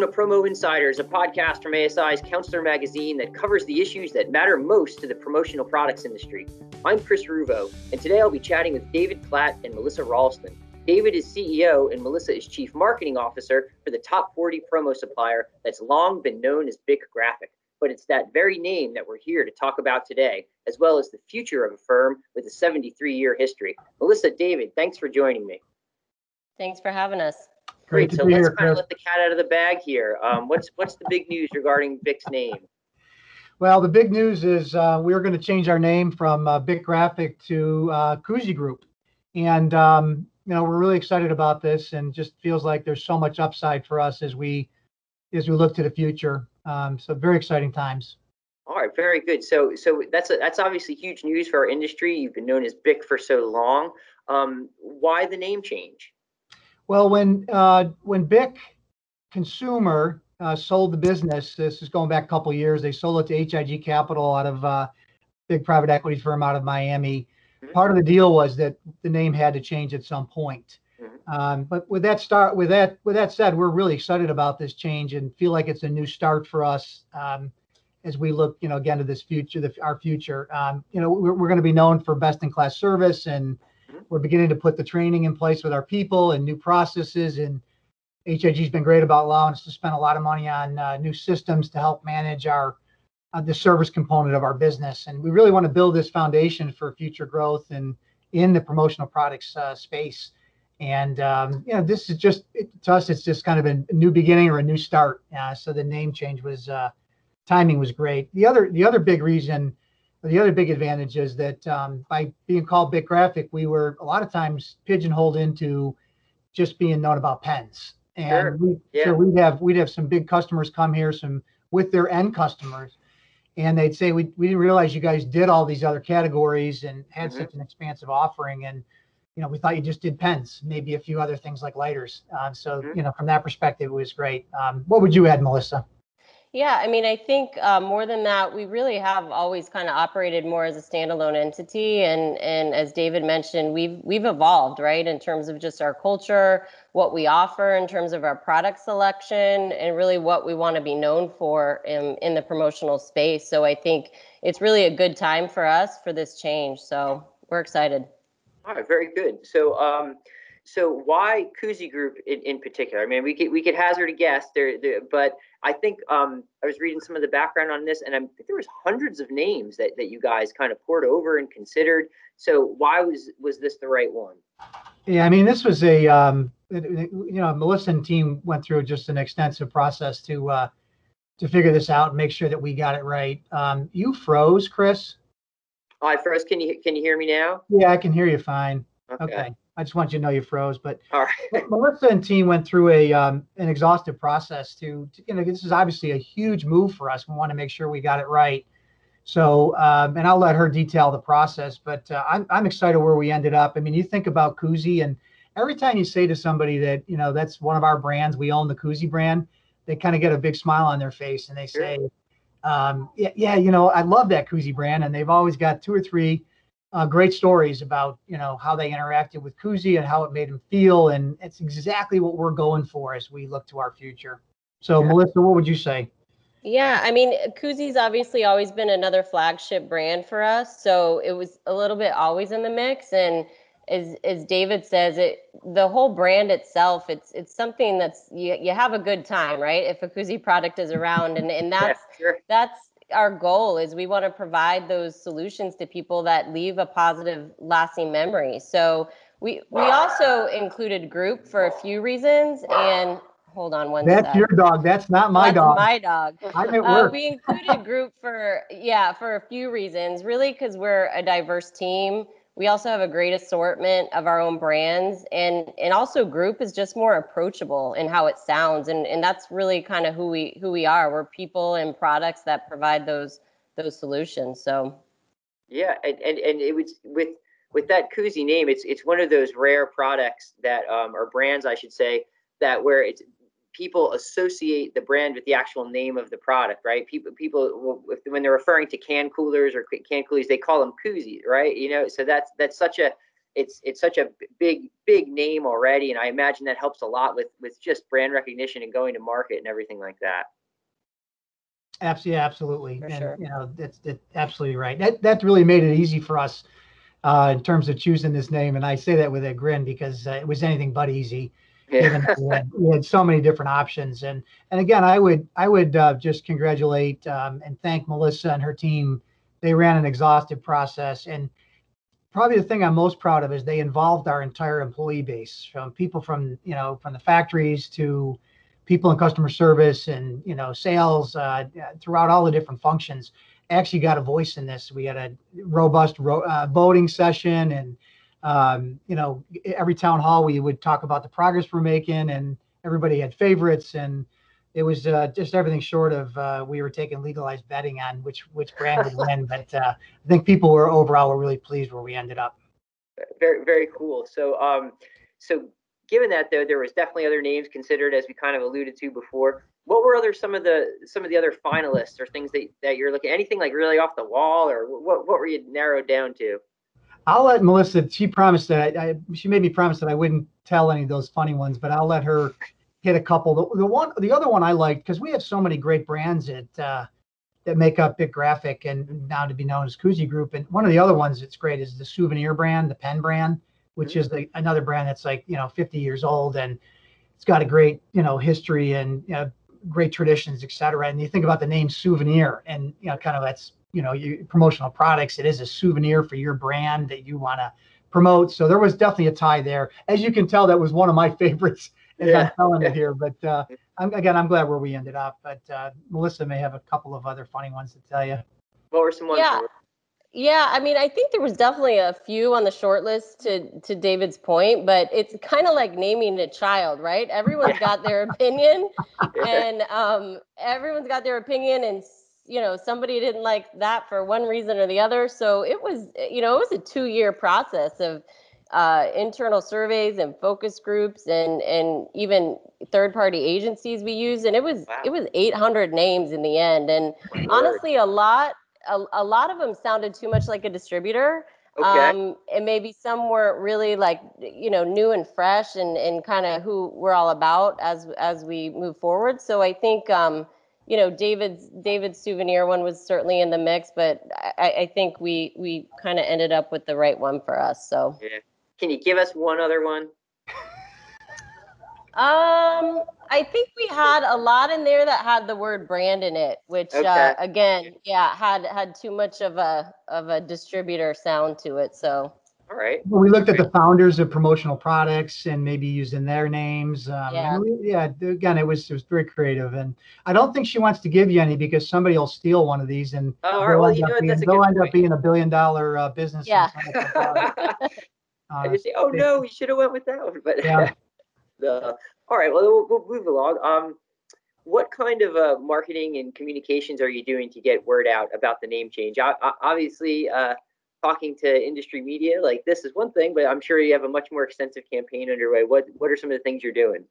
Welcome to Promo Insiders, a podcast from ASI's Counselor magazine that covers the issues that matter most to the promotional products industry. I'm Chris Ruvo, and today I'll be chatting with David Platt and Melissa Ralston. David is CEO and Melissa is Chief Marketing Officer for the top 40 promo supplier that's long been known as Bic Graphic. But it's that very name that we're here to talk about today, as well as the future of a firm with a 73 year history. Melissa, David, thanks for joining me. Thanks for having us. Great. So let's here, kind of let the cat out of the bag here. Um, what's what's the big news regarding Bic's name? Well, the big news is uh, we're going to change our name from uh, Bic Graphic to uh, Group, and um, you know we're really excited about this, and just feels like there's so much upside for us as we as we look to the future. Um, so very exciting times. All right, very good. So so that's a, that's obviously huge news for our industry. You've been known as Bic for so long. Um, why the name change? Well, when uh, when Bic Consumer uh, sold the business, this is going back a couple years. They sold it to HIG Capital out of uh, big private equity firm out of Miami. Mm-hmm. Part of the deal was that the name had to change at some point. Mm-hmm. Um, but with that start, with that with that said, we're really excited about this change and feel like it's a new start for us um, as we look, you know, again to this future, the, our future. Um, you know, we're, we're going to be known for best in class service and we're beginning to put the training in place with our people and new processes. And HIG's been great about allowing us to spend a lot of money on uh, new systems to help manage our uh, the service component of our business. And we really want to build this foundation for future growth and in the promotional products uh, space. And um, you know, this is just it, to us, it's just kind of a new beginning or a new start. Uh, so the name change was uh, timing was great. The other the other big reason the other big advantage is that um, by being called Bic Graphic, we were a lot of times pigeonholed into just being known about pens. And sure. We, yeah. so we'd have we'd have some big customers come here, some with their end customers, and they'd say we we didn't realize you guys did all these other categories and had mm-hmm. such an expansive offering, and you know we thought you just did pens, maybe a few other things like lighters. Um, so mm-hmm. you know from that perspective, it was great. Um, what would you add, Melissa? Yeah, I mean, I think uh, more than that, we really have always kind of operated more as a standalone entity, and and as David mentioned, we've we've evolved right in terms of just our culture, what we offer in terms of our product selection, and really what we want to be known for in in the promotional space. So I think it's really a good time for us for this change. So we're excited. All right, very good. So. Um, so why Koozie Group in, in particular? I mean, we could we could hazard a guess there, there but I think um, I was reading some of the background on this, and I think there was hundreds of names that, that you guys kind of poured over and considered. So why was was this the right one? Yeah, I mean, this was a um, you know Melissa and team went through just an extensive process to uh, to figure this out and make sure that we got it right. Um, you froze, Chris. Oh, I froze. Can you can you hear me now? Yeah, I can hear you fine. Okay. okay. I just want you to know you froze. But right. Melissa and team went through a um, an exhaustive process to, to, you know, this is obviously a huge move for us. We want to make sure we got it right. So, um, and I'll let her detail the process, but uh, I'm, I'm excited where we ended up. I mean, you think about Koozie, and every time you say to somebody that, you know, that's one of our brands, we own the Koozie brand, they kind of get a big smile on their face and they say, sure. um, yeah, yeah, you know, I love that Koozie brand. And they've always got two or three uh, great stories about you know how they interacted with Koozie and how it made them feel, and it's exactly what we're going for as we look to our future. So, yeah. Melissa, what would you say? Yeah, I mean, Koozie's obviously always been another flagship brand for us, so it was a little bit always in the mix. And as as David says, it the whole brand itself, it's it's something that's you you have a good time, right? If a Koozie product is around, and and that's yeah, sure. that's our goal is we want to provide those solutions to people that leave a positive lasting memory so we we also included group for a few reasons and hold on one that's sec. your dog that's not my that's dog my dog I'm at work. Uh, we included group for yeah for a few reasons really because we're a diverse team we also have a great assortment of our own brands and and also group is just more approachable in how it sounds and and that's really kind of who we who we are. We're people and products that provide those those solutions so. Yeah and and, and it was with with that Koozie name it's it's one of those rare products that um or brands i should say that where it's people associate the brand with the actual name of the product, right? People, people, when they're referring to can coolers or can coolies, they call them koozies, right? You know, so that's that's such a it's it's such a big big name already, and I imagine that helps a lot with with just brand recognition and going to market and everything like that. Absolutely, absolutely, For and sure. you know that's that's absolutely right. That that really made it easy for us uh, in terms of choosing this name, and I say that with a grin because uh, it was anything but easy. We had so many different options, and and again, I would I would uh, just congratulate um, and thank Melissa and her team. They ran an exhaustive process, and probably the thing I'm most proud of is they involved our entire employee base, from people from you know from the factories to people in customer service and you know sales uh, throughout all the different functions. Actually got a voice in this. We had a robust ro- uh, voting session and um, you know every town hall we would talk about the progress we're making and everybody had favorites and it was uh, just everything short of uh, we were taking legalized betting on which which brand would win but uh, i think people were overall were really pleased where we ended up very very cool. So um, so given that though, there was definitely other names considered as we kind of alluded to before. What were other some of the some of the other finalists or things that, that you're looking anything like really off the wall or what what were you narrowed down to? I'll let Melissa. She promised that I, I, she made me promise that I wouldn't tell any of those funny ones, but I'll let her hit a couple. The, the one, the other one I liked because we have so many great brands that uh, that make up Bic Graphic and now to be known as Koozie Group. And one of the other ones that's great is the souvenir brand, the pen brand, which is the, another brand that's like you know 50 years old and it's got a great you know history and you know, great traditions, et cetera. And you think about the name souvenir and you know kind of that's you know you, promotional products. It is a souvenir for your brand that you want to promote. So there was definitely a tie there. As you can tell, that was one of my favorites as Yeah. I'm telling it here. But uh, I'm, again, I'm glad where we ended up. But uh, Melissa may have a couple of other funny ones to tell you. What were some ones? Yeah. Yeah, I mean, I think there was definitely a few on the short list to to David's point, but it's kind of like naming a child, right? Everyone's got their opinion, and um, everyone's got their opinion, and s- you know, somebody didn't like that for one reason or the other. So it was, you know, it was a two year process of uh, internal surveys and focus groups, and and even third party agencies we used, and it was Wow. it was 800 names in the end, and Word. honestly, a lot a, a lot of them sounded too much like a distributor. okay. Um, and maybe some weren't really like you know new and fresh and and kind of who we're all about as as we move forward. So I think um, you know David's David's souvenir one was certainly in the mix, but I, I think we we kind of ended up with the right one for us. So Can you give us one other one? um, I think we had a lot in there that had the word brand in it, which Okay. uh, again, yeah, had had too much of a of a distributor sound to it. So All right. Well, we looked at the founders of promotional products and maybe using their names. Um, Yeah. we- yeah. Again, it was it was very creative, and I don't think she wants to give you any because somebody will steal one of these and Oh, they'll Well, end you up being, a they'll end up being a billion dollar uh, business. Yeah. some of the products. I Uh, just say, oh no, we should have went with that one. But Yeah. the, all right, well, we'll, we'll move along. Um, what kind of uh, marketing and communications are you doing to get word out about the name change? O- o- obviously, uh, talking to industry media like this is one thing, but I'm sure you have a much more extensive campaign underway. What What are some of the things you're doing?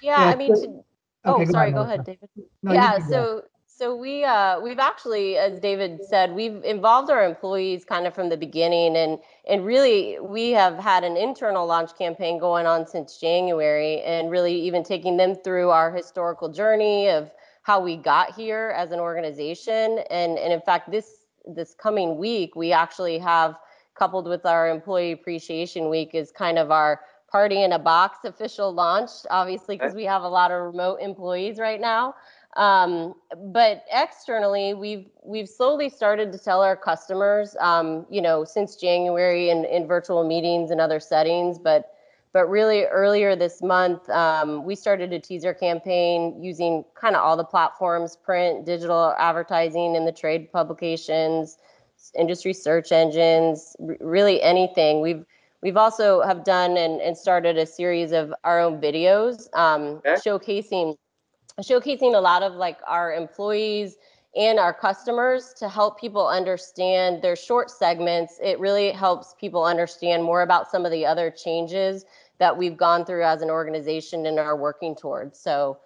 yeah, Yeah, I mean, so- to, oh, okay, sorry, go Melissa. ahead, David. No, yeah so so we uh we've actually as david said we've involved our employees kind of from the beginning and and really we have had an internal launch campaign going on since january and really even taking them through our historical journey of how we got here as an organization and and in fact this this coming week we actually have coupled with our employee appreciation week is kind of our party in a box official launch obviously because we have a lot of remote employees right now um, but externally, we've we've slowly started to tell our customers, um, you know, since January in, in virtual meetings and other settings. But but really earlier this month, um, we started a teaser campaign using kind of all the platforms, print, digital advertising and the trade publications, industry search engines, r- really anything. We've We've also have done and, and started a series of our own videos um, Okay. showcasing showcasing a lot of like our employees and our customers to help people understand their short segments it really helps people understand more about some of the other changes that we've gone through as an organization and are working towards so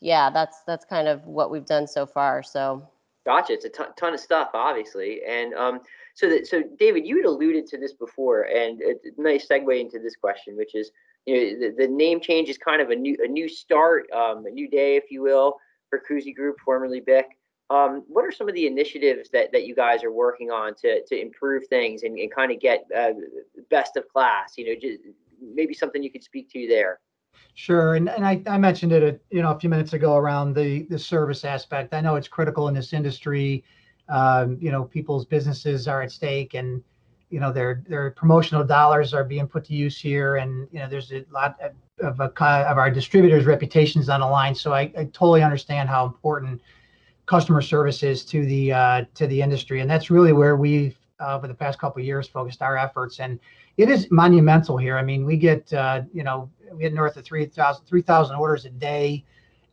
yeah that's that's kind of what we've done so far so Gotcha. It's a ton, ton of stuff, obviously, and um, so that so David, you had alluded to this before, and a nice segue into this question, which is you know the, the name change is kind of a new a new start, um, a new day, if you will, for Koozie Group, formerly BIC. Um, what are some of the initiatives that, that you guys are working on to, to improve things and, and kind of get uh, best of class? You know, just maybe something you could speak to there. Sure, and, and I, I mentioned it, a, you know, a few minutes ago around the the service aspect. I know it's critical in this industry. Um, you know, people's businesses are at stake, and you know their their promotional dollars are being put to use here, and you know there's a lot of a, of our distributors' reputations on the line. So I, I totally understand how important customer service is to the uh, to the industry, and that's really where we've uh, over the past couple years focused our efforts and it is monumental here. I mean we get uh, you know we get north of 3000 3000 orders a day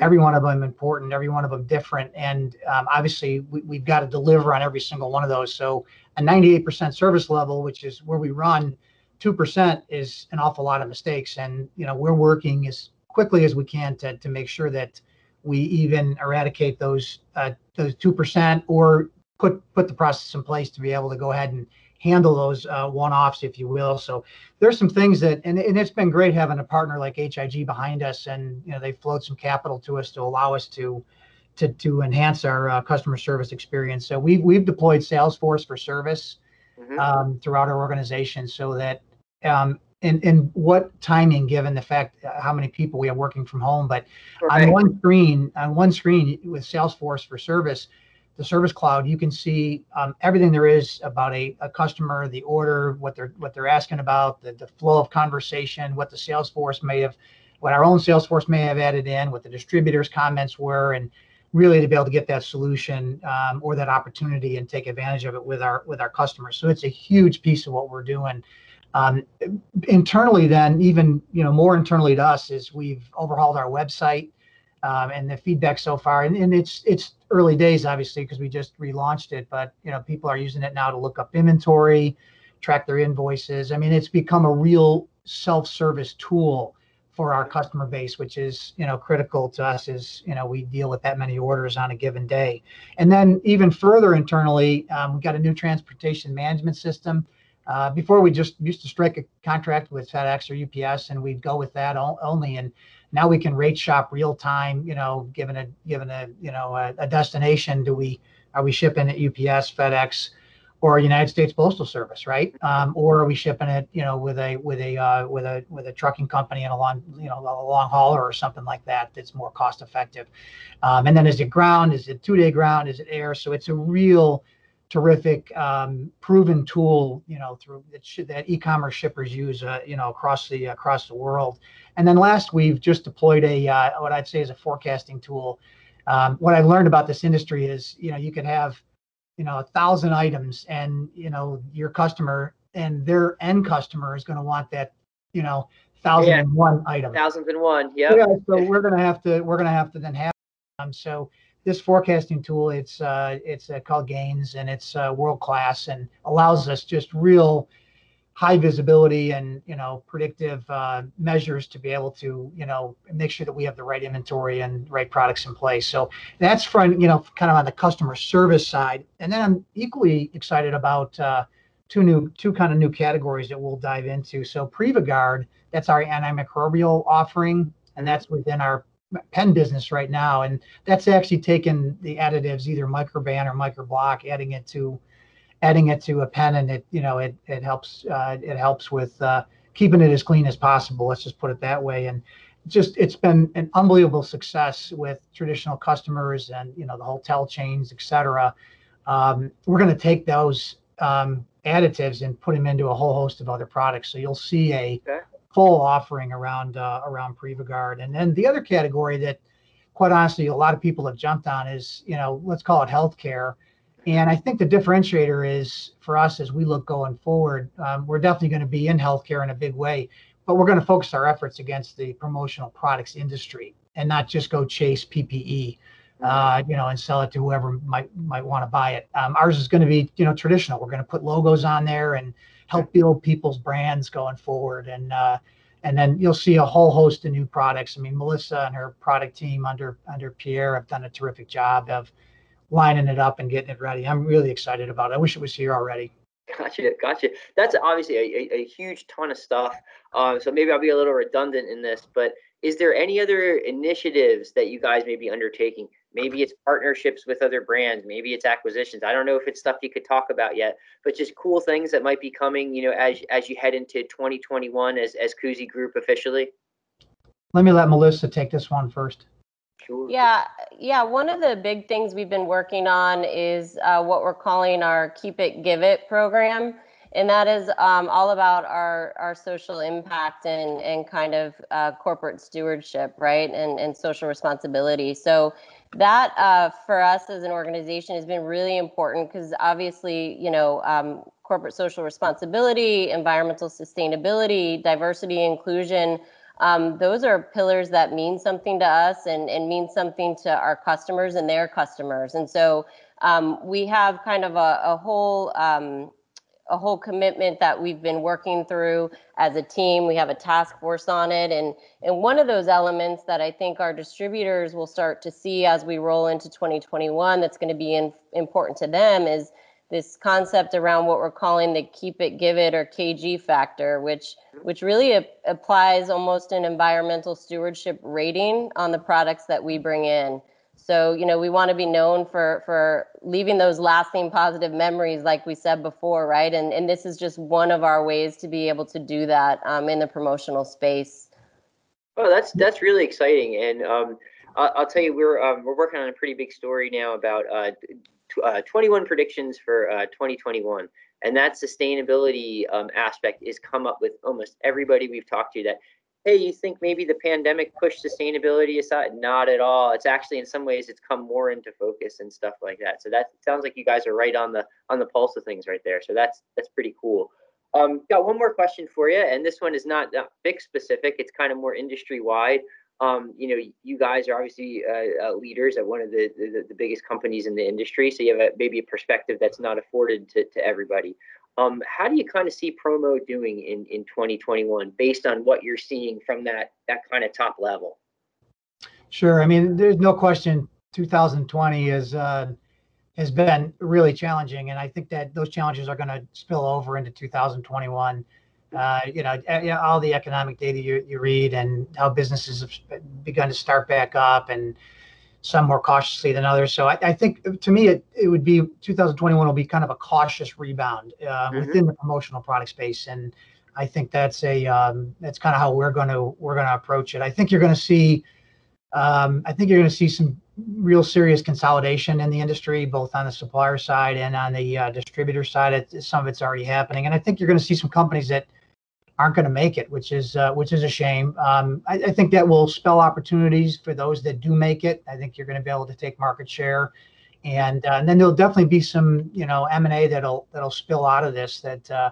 every one of them important every one of them different and um, obviously we, have got to deliver on every single one of those. So a 98% service level which is where we run 2% is an awful lot of mistakes and you know we're working as quickly as we can to, to make sure that we even eradicate those uh, those 2% or put put the process in place to be able to go ahead and handle those uh, one-offs, if you will. So there's some things that, and, and it's been great having a partner like HIG behind us, and you know they flowed some capital to us to allow us to to to enhance our uh, customer service experience. So we've we've deployed Salesforce for service mm-hmm. um, throughout our organization, so that um, and and what timing given the fact uh, how many people we have working from home, but on one screen on one screen with Salesforce for service the service cloud, you can see um, everything there is about a, a customer, the order, what they're what they're asking about, the, the flow of conversation, what the Salesforce may have, what our own Salesforce may have added in, what the distributors' comments were, and really to be able to get that solution um, or that opportunity and take advantage of it with our with our customers. So it's a huge piece of what we're doing. Um, internally, then even you know more internally to us is we've overhauled our website um, and the feedback so far. And, and it's it's early days, obviously, because we just relaunched it. But you know, people are using it now to look up inventory, track their invoices. I mean, it's become a real self-service tool for our customer base, which is you know critical to us. Is you know we deal with that many orders on a given day, and then even further internally, um, we got a new transportation management system. Uh, before we just used to strike a contract with FedEx or UPS, and we'd go with that only. And now we can rate shop real time. You know, given a given a you know a, a destination, do we are we shipping at UPS, FedEx, or United States Postal Service, right? Um, or are we shipping it, you know, with a with a uh, with a with a trucking company and a long, you know, a long hauler or something like that that's more cost effective? Um, and then is it ground? Is it two day ground? Is it air? So it's a real terrific um, proven tool you know through that, that e-commerce shippers use uh, you know across the across the world and then last we've just deployed a uh, what i'd say is a forecasting tool um, what i learned about this industry is you know you can have you know a thousand items and you know your customer and their end customer is going to want that you know thousand yeah. and one item thousand and one yep. yeah so we're going to have to we're going to have to then have them so this forecasting tool, it's uh, it's uh, called Gains, and it's uh, world class and allows us just real high visibility and you know predictive uh, measures to be able to you know make sure that we have the right inventory and right products in place. So that's from you know kind of on the customer service side, and then I'm equally excited about uh, two new two kind of new categories that we'll dive into. So PreviGuard, that's our antimicrobial offering, and that's within our pen business right now, and that's actually taken the additives, either microban or microblock, adding it to adding it to a pen, and it you know it it helps uh, it helps with uh, keeping it as clean as possible. Let's just put it that way, and just it's been an unbelievable success with traditional customers and you know the hotel chains, et cetera. Um, we're going to take those um, additives and put them into a whole host of other products. So you'll see a okay full offering around uh, around PreviGuard. And then the other category that, quite honestly, a lot of people have jumped on is you know let's call it healthcare. And I think the differentiator is for us as we look going forward, um, we're definitely going to be in healthcare in a big way, but we're going to focus our efforts against the promotional products industry and not just go chase PPE. Uh, you know, and sell it to whoever might might want to buy it. Um, ours is going to be, you know, traditional. We're going to put logos on there and help build people's brands going forward. And uh, and then you'll see a whole host of new products. I mean, Melissa and her product team under under Pierre have done a terrific job of lining it up and getting it ready. I'm really excited about it. I wish it was here already. Gotcha, gotcha. That's obviously a, a, a huge ton of stuff. Um, so maybe I'll be a little redundant in this, but is there any other initiatives that you guys may be undertaking? Maybe it's partnerships with other brands, maybe it's acquisitions. I don't know if it's stuff you could talk about yet, but just cool things that might be coming, you know, as as you head into 2021 as as Koozie Group officially. Let me let Melissa take this one first. Sure. Yeah, yeah. One of the big things we've been working on is uh, what we're calling our Keep It Give It program, and that is um, all about our our social impact and and kind of uh, corporate stewardship, right, and and social responsibility. So that uh, for us as an organization has been really important because obviously, you know. Um, corporate social responsibility, environmental sustainability, diversity, inclusion, um, those are pillars that mean something to us and, and mean something to our customers and their customers. And so um, we have kind of a, a whole um, a whole commitment that we've been working through as a team. We have a task force on it, and and one of those elements that I think our distributors will start to see as we roll into 2021 that's going to be in, important to them is this concept around what we're calling the keep it give it or kg factor which which really a- applies almost an environmental stewardship rating on the products that we bring in. So you know we want to be known for for leaving those lasting positive memories like we said before right? And and this is just one of our ways to be able to do that um, in the promotional space. Oh that's that's really exciting. And um, I'll, I'll, tell you we're um, we're working on a pretty big story now about uh, uh, 21 predictions for uh, 2021 and that sustainability um, aspect is come up with almost everybody we've talked to that hey you think maybe the pandemic pushed sustainability aside? Not at all. It's actually in some ways it's come more into focus and stuff like that. So that sounds like you guys are right on the on the pulse of things right there. So that's that's pretty cool. Um, got one more question for you and this one is not, not BIC specific. It's kind of more industry wide um, you know, you guys are obviously uh, uh, leaders at one of the, the, the biggest companies in the industry, so you have a, maybe a perspective that's not afforded to, to everybody. Um, how do you kind of see promo doing in, in 2021 based on what you're seeing from that that kind of top level? Sure. I mean, there's no question. 2020 is uh, has been really challenging, and I think that those challenges are going to spill over into 2021 uh, you know, all the economic data you, you read and how businesses have begun to start back up and some more cautiously than others. So I, I think to me, it, it would be 2021 will be kind of a cautious rebound uh, mm-hmm. within the promotional product space. And I think that's a, um, that's kind of how we're going to, we're going to approach it. I think you're going to see, um, I think you're going to see some real serious consolidation in the industry, both on the supplier side and on the uh, distributor side. It, some of it's already happening. And I think you're going to see some companies that, aren't going to make it, which is uh, which is a shame. Um, I, I, think that will spell opportunities for those that do make it. I think you're going to be able to take market share, and, uh, and then there'll definitely be some you know M and A that'll that'll spill out of this that uh,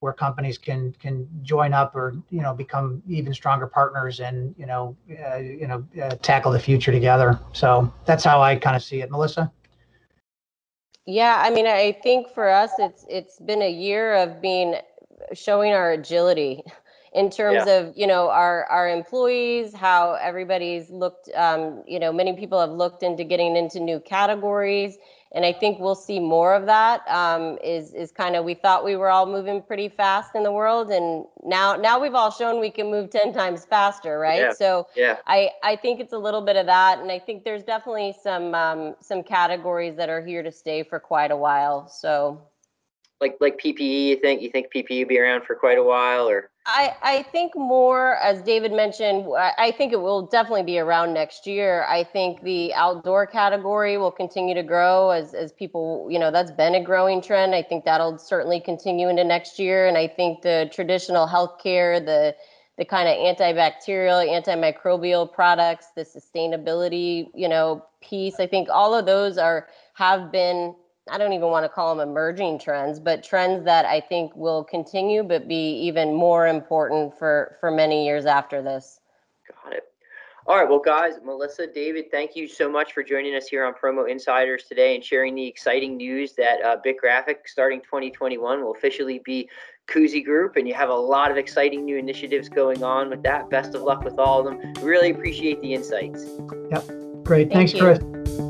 where companies can can join up or you know become even stronger partners and you know uh, you know uh, tackle the future together. So that's how I kind of see it, Melissa. Yeah, I mean, I think for us, it's it's been a year of being showing our agility in terms yeah. of you know our our employees how everybody's looked um, you know many people have looked into getting into new categories and i think we'll see more of that. Um, is is kind of we thought we were all moving pretty fast in the world and now now we've all shown we can move 10 times faster right yeah. so yeah i i think it's a little bit of that and i think there's definitely some um, some categories that are here to stay for quite a while so like like PPE? You think you think PPE be around for quite a while, or? I I think more, as David mentioned, I think it will definitely be around next year. I think the outdoor category will continue to grow as as people, you know, that's been a growing trend. I think that'll certainly continue into next year, and I think the traditional healthcare, the the kind of antibacterial, antimicrobial products, the sustainability, you know, piece. I think all of those are have been I don't even want to call them emerging trends, but trends that I think will continue, but be even more important for for many years after this. Got it. All right, well, guys, Melissa, David, thank you so much for joining us here on Promo Insiders today and sharing the exciting news that uh, BIC Graphic, starting 2021, will officially be Koozie Group, and you have a lot of exciting new initiatives going on with that. Best of luck with all of them. Really appreciate the insights. Yep, great. Thank Thanks, you. Chris.